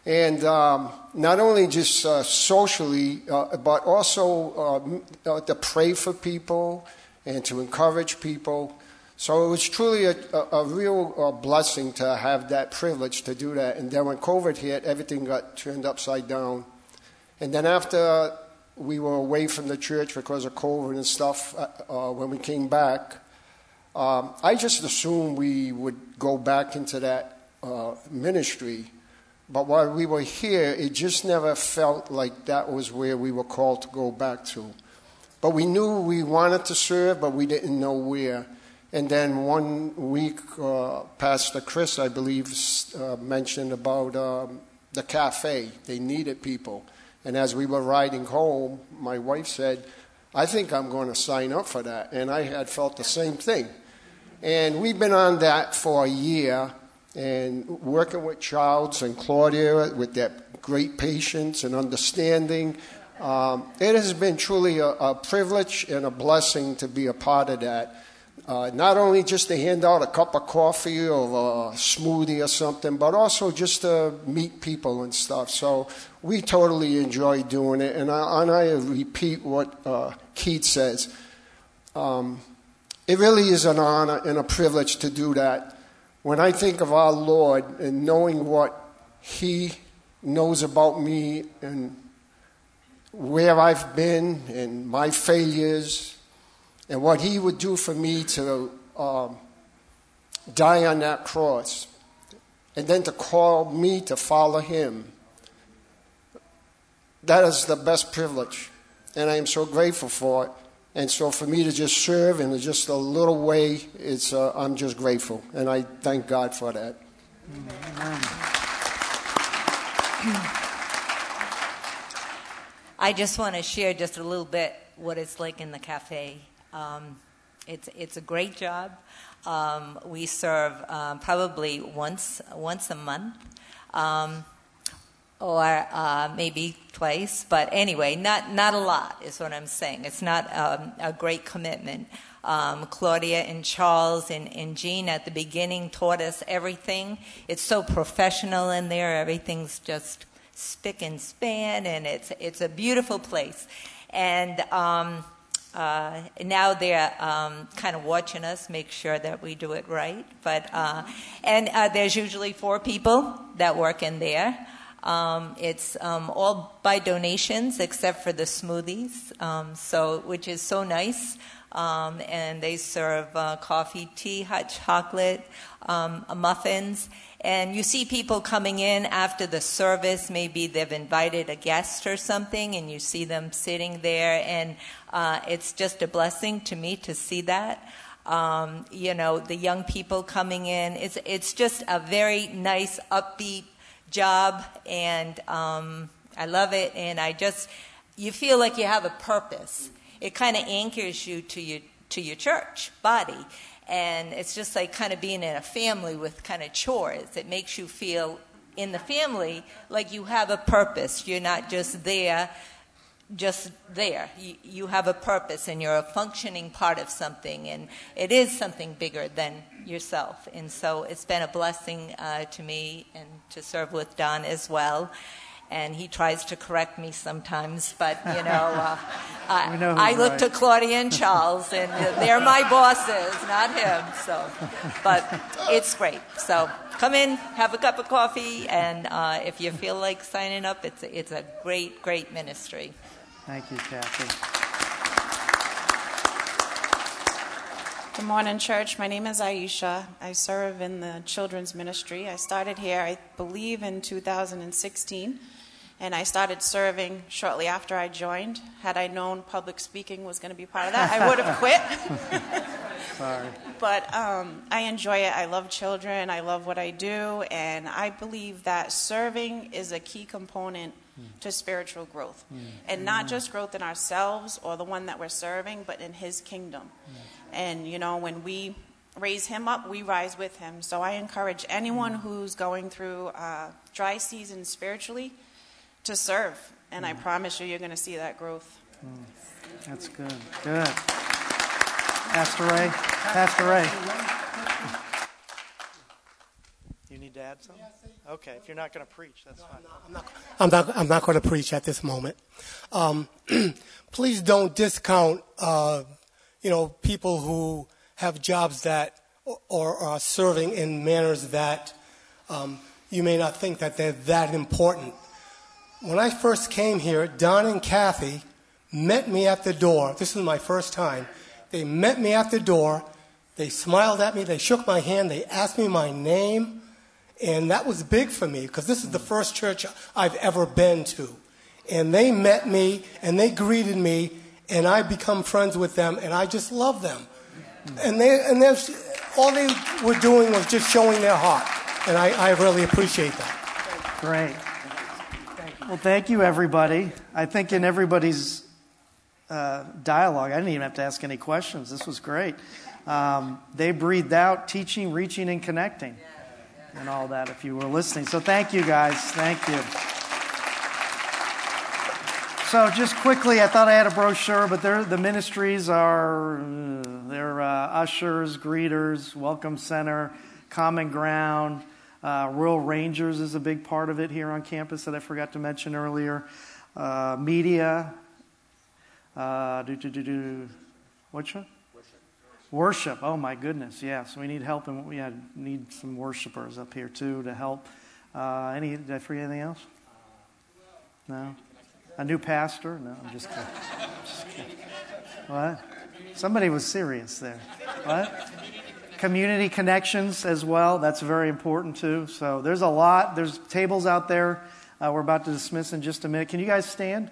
And um, not only just uh, socially, uh, but also uh, uh, to pray for people and to encourage people. So it was truly a, a, a real uh, blessing to have that privilege to do that. And then when COVID hit, everything got turned upside down. And then after we were away from the church because of COVID and stuff uh, when we came back. Um, I just assumed we would go back into that uh, ministry. But while we were here, it just never felt like that was where we were called to go back to. But we knew we wanted to serve, but we didn't know where. And then one week, uh, Pastor Chris, I believe, uh, mentioned about um, the cafe. They needed people. And as we were riding home, my wife said, I think I'm going to sign up for that. And I had felt the same thing. And we've been on that for a year and working with Charles and Claudia with their great patience and understanding. Um, it has been truly a, a privilege and a blessing to be a part of that. Uh, not only just to hand out a cup of coffee or a smoothie or something, but also just to meet people and stuff. So we totally enjoy doing it. And I, and I repeat what uh, Keith says. Um, it really is an honor and a privilege to do that. When I think of our Lord and knowing what He knows about me and where I've been and my failures and what he would do for me to um, die on that cross and then to call me to follow him. That is the best privilege. And I am so grateful for it. And so for me to just serve in just a little way, it's, uh, I'm just grateful. And I thank God for that. I just want to share just a little bit what it's like in the cafe. Um, it's, it's a great job. Um, we serve um, probably once, once a month. Um, or uh, maybe twice, but anyway, not, not a lot is what I'm saying. It's not um, a great commitment. Um, Claudia and Charles and, and Jean at the beginning taught us everything. It's so professional in there. Everything's just spick and span, and it's it's a beautiful place. And um, uh, now they're um, kind of watching us, make sure that we do it right. But uh, and uh, there's usually four people that work in there. Um, it's um, all by donations except for the smoothies, um, so which is so nice. Um, and they serve uh, coffee, tea, hot chocolate, um, muffins. And you see people coming in after the service. Maybe they've invited a guest or something, and you see them sitting there. And uh, it's just a blessing to me to see that. Um, you know, the young people coming in. It's it's just a very nice, upbeat job, and um, I love it. And I just you feel like you have a purpose it kind of anchors you to your to your church body and it's just like kind of being in a family with kind of chores it makes you feel in the family like you have a purpose you're not just there just there you, you have a purpose and you're a functioning part of something and it is something bigger than yourself and so it's been a blessing uh, to me and to serve with don as well and he tries to correct me sometimes. But you know, uh, I, know I look right. to Claudia and Charles, and they're my bosses, not him. So, but it's great. So come in, have a cup of coffee, and uh, if you feel like signing up, it's a, it's a great, great ministry. Thank you, Kathy. Good morning, church. My name is Aisha. I serve in the children's ministry. I started here, I believe, in 2016 and I started serving shortly after I joined. Had I known public speaking was going to be part of that, I would have quit. Sorry. But um, I enjoy it. I love children. I love what I do, and I believe that serving is a key component Mm. to spiritual growth, mm. and not mm. just growth in ourselves or the one that we're serving, but in His kingdom. And you know, when we raise him up, we rise with him. So I encourage anyone who's going through a dry season spiritually to serve. And I promise you, you're going to see that growth. That's good. Good. Pastor Ray. Pastor Ray. You need to add something? Okay, if you're not going to preach, that's fine. I'm not, I'm not, I'm not going to preach at this moment. Um, please don't discount, uh, you know, people who have jobs that or, or are serving in manners that um, you may not think that they're that important. When I first came here, Don and Kathy met me at the door. This was my first time. They met me at the door. They smiled at me. They shook my hand. They asked me my name. And that was big for me because this is the first church I've ever been to. And they met me and they greeted me and I become friends with them and I just love them. And they and they all they were doing was just showing their heart. And I, I really appreciate that. Great. Well, thank you, everybody. I think in everybody's uh, dialogue, I didn't even have to ask any questions. This was great. Um, they breathed out teaching, reaching, and connecting, and all that. If you were listening, so thank you, guys. Thank you. So, just quickly, I thought I had a brochure, but the ministries are uh, they're uh, ushers, greeters, welcome center, common ground. Uh, Rangers is a big part of it here on campus that I forgot to mention earlier. Uh, media. Uh, do, do, do, do. What's that? Worship. Oh, my goodness. Yes, we need help, and we need some worshipers up here, too, to help. Uh, any, did I forget anything else? No? A new pastor? No, I'm just kidding. just kidding. What? Somebody was serious there. What? community connections as well. That's very important too. So there's a lot. There's tables out there. Uh, we're about to dismiss in just a minute. Can you guys stand?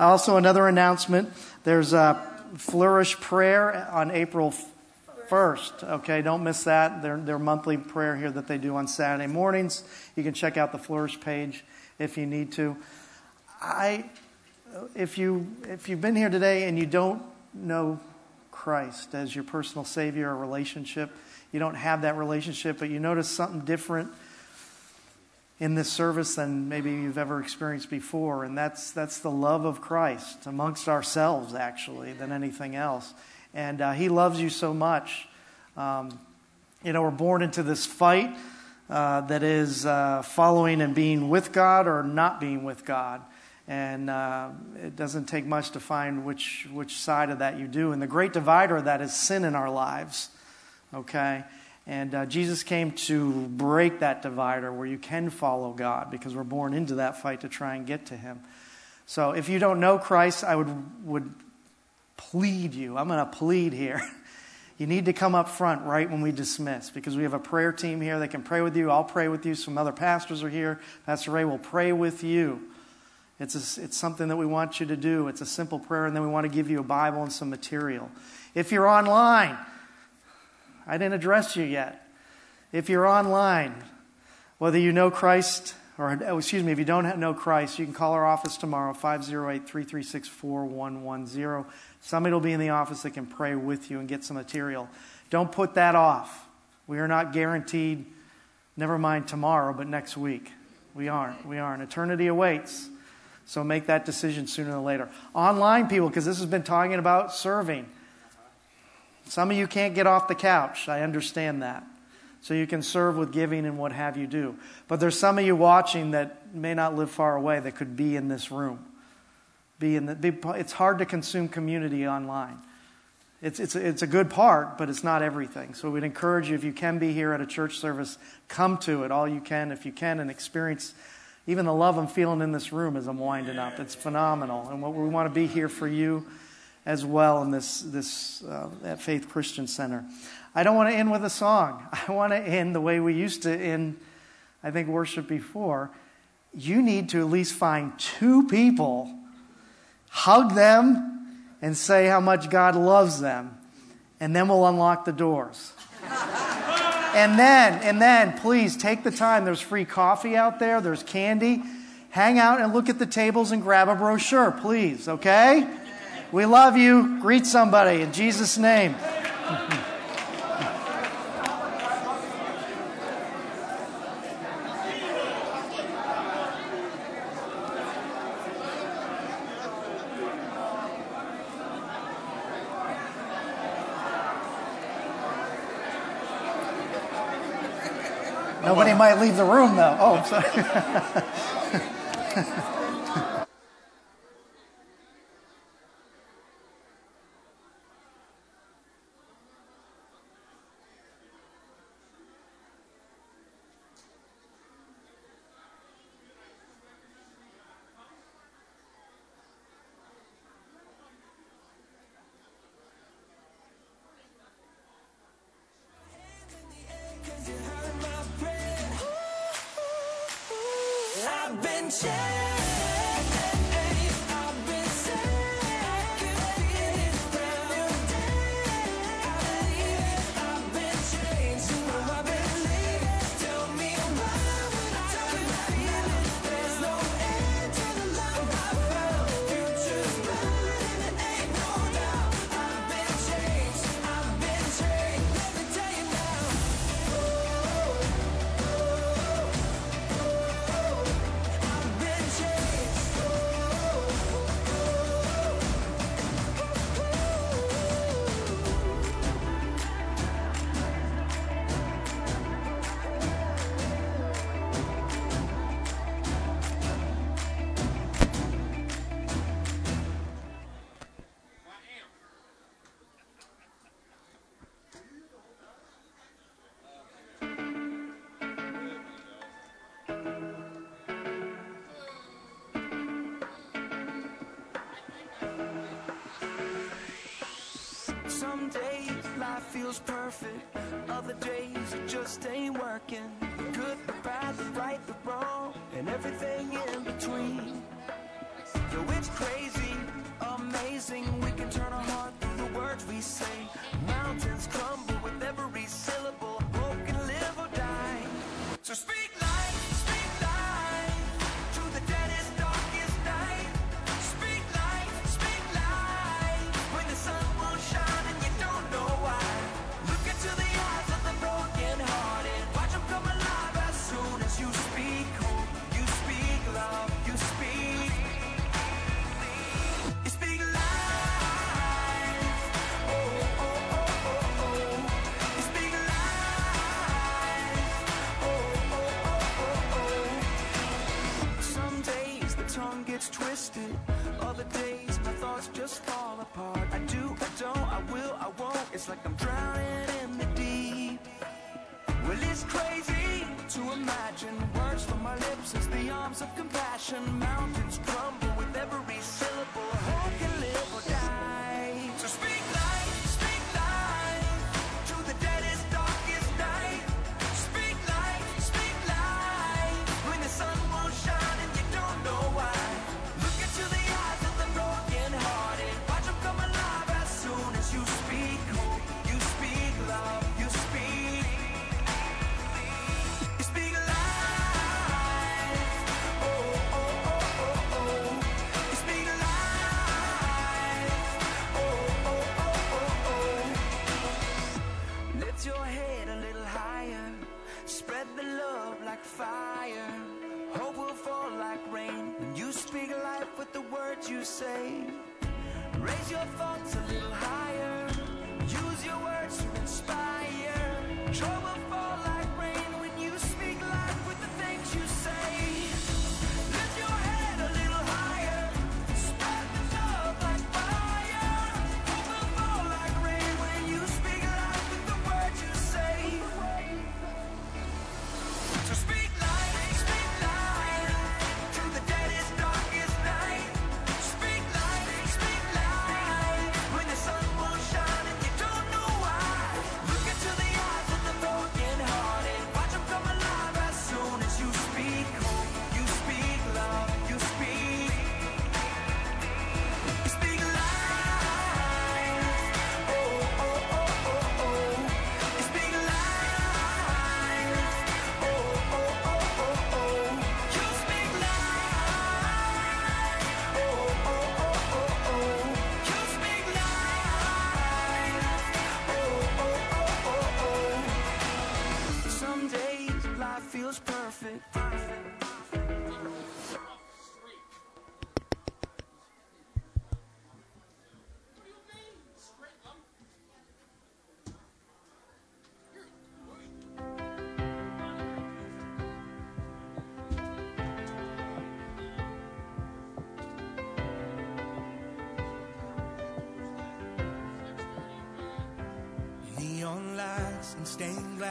Also, another announcement. There's a Flourish Prayer on April 1st. Okay, don't miss that. Their, their monthly prayer here that they do on Saturday mornings. You can check out the Flourish page if you need to. I, if you if you've been here today and you don't know Christ as your personal Savior or relationship. You don't have that relationship, but you notice something different in this service than maybe you've ever experienced before. And that's, that's the love of Christ amongst ourselves, actually, than anything else. And uh, He loves you so much. Um, you know, we're born into this fight uh, that is uh, following and being with God or not being with God. And uh, it doesn't take much to find which, which side of that you do. And the great divider of that is sin in our lives. Okay? And uh, Jesus came to break that divider where you can follow God because we're born into that fight to try and get to Him. So if you don't know Christ, I would, would plead you. I'm going to plead here. You need to come up front right when we dismiss because we have a prayer team here that can pray with you. I'll pray with you. Some other pastors are here. Pastor Ray will pray with you. It's, a, it's something that we want you to do. It's a simple prayer, and then we want to give you a Bible and some material. If you're online, I didn't address you yet. If you're online, whether you know Christ or, oh, excuse me, if you don't know Christ, you can call our office tomorrow, 508 336 4110. Somebody will be in the office that can pray with you and get some material. Don't put that off. We are not guaranteed, never mind tomorrow, but next week. We aren't. We aren't. Eternity awaits. So make that decision sooner than later. Online people, because this has been talking about serving. Some of you can't get off the couch. I understand that. So you can serve with giving and what have you do. But there's some of you watching that may not live far away that could be in this room. Be in the, it's hard to consume community online. It's, it's, it's a good part, but it's not everything. So we'd encourage you, if you can be here at a church service, come to it all you can, if you can, and experience even the love I'm feeling in this room as I'm winding up. It's phenomenal. And what we want to be here for you as well in this, this uh, at Faith Christian Center. I don't want to end with a song. I want to end the way we used to end, I think, worship before. You need to at least find two people, hug them, and say how much God loves them, and then we'll unlock the doors. and then, and then, please take the time. There's free coffee out there, there's candy. Hang out and look at the tables and grab a brochure, please, okay? We love you. Greet somebody in Jesus' name. Nobody might leave the room, though. Oh, I'm sorry. Some days life feels perfect, other days it just ain't working. The good, the bad, the right, the wrong, and everything in between. Though it's crazy, twisted. All the days my thoughts just come you say. Raise your thoughts a little higher. Use your words to inspire. Trouble. will.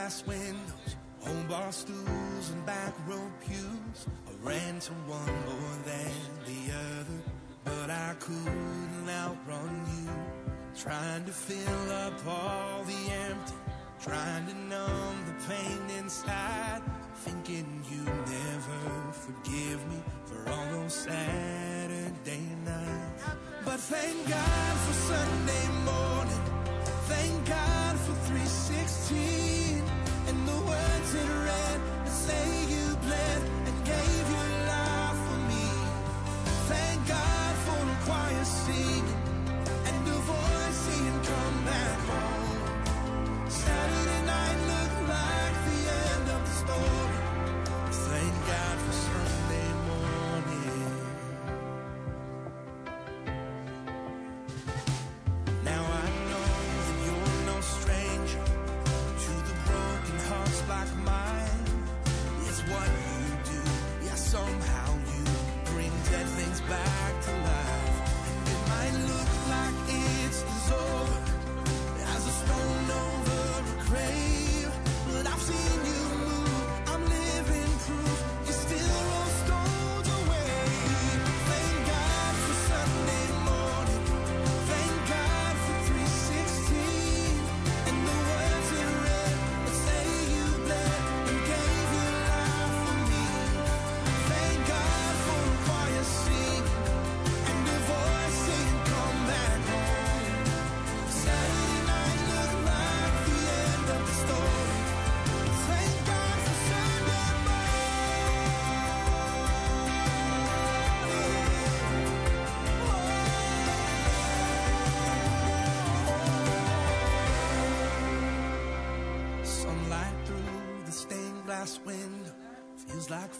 glass windows, home bar stools and back row pews. I ran to one more than the other, but I couldn't outrun you. Trying to fill up all the empty, trying to numb the pain inside, thinking you never forgive me for all those Saturday nights. But thank God for Sunday.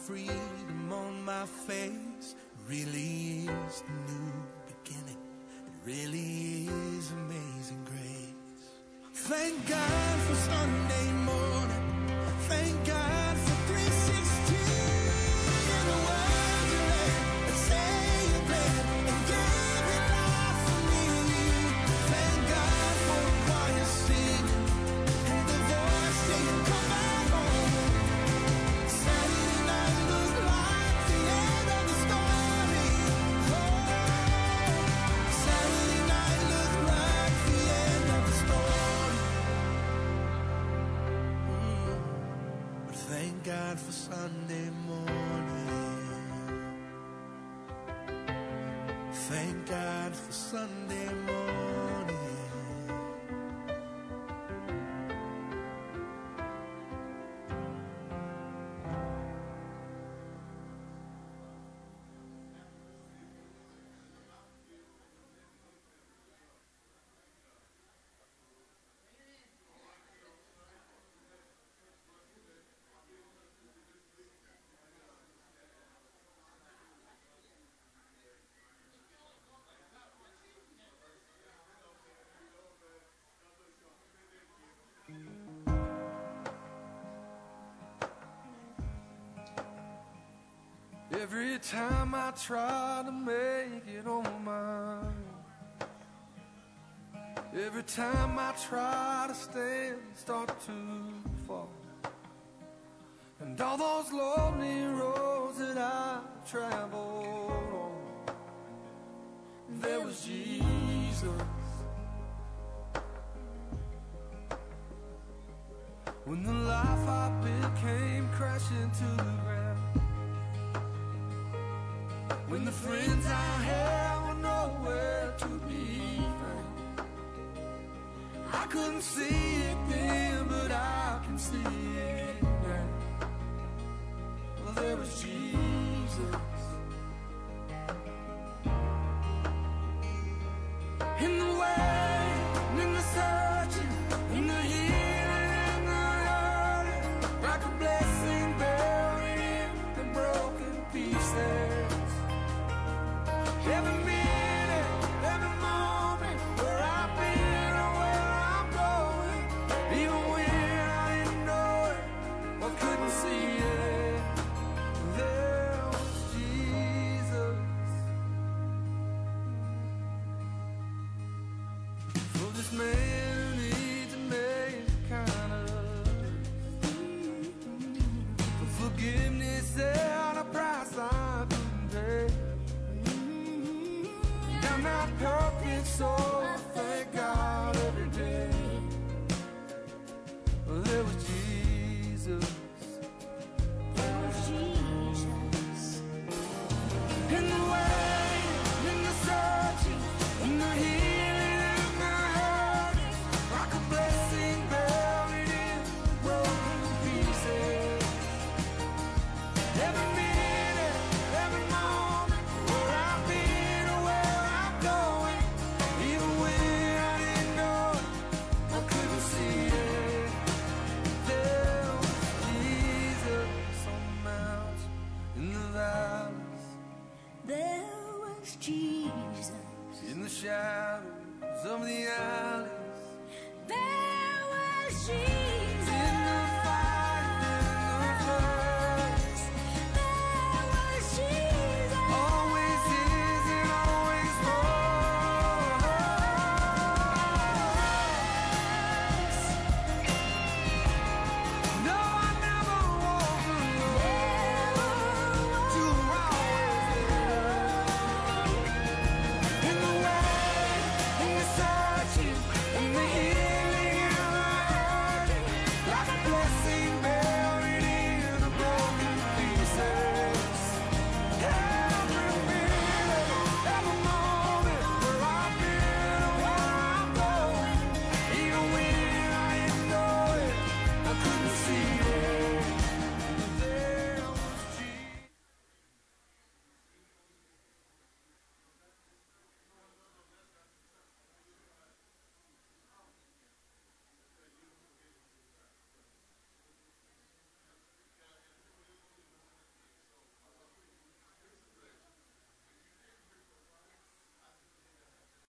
freedom on my face really is the new beginning. It really is amazing grace. Thank God. Thank God for Sunday morning. Thank God for Sunday morning. Every time I try to make it on my own. Every time I try to stand, start to fall. And all those lonely roads that I've traveled on, there was Jesus. When the life I built came crashing to the When the friends I had were nowhere to be found. I couldn't see it then, but I can see it now. Well, there was Jesus.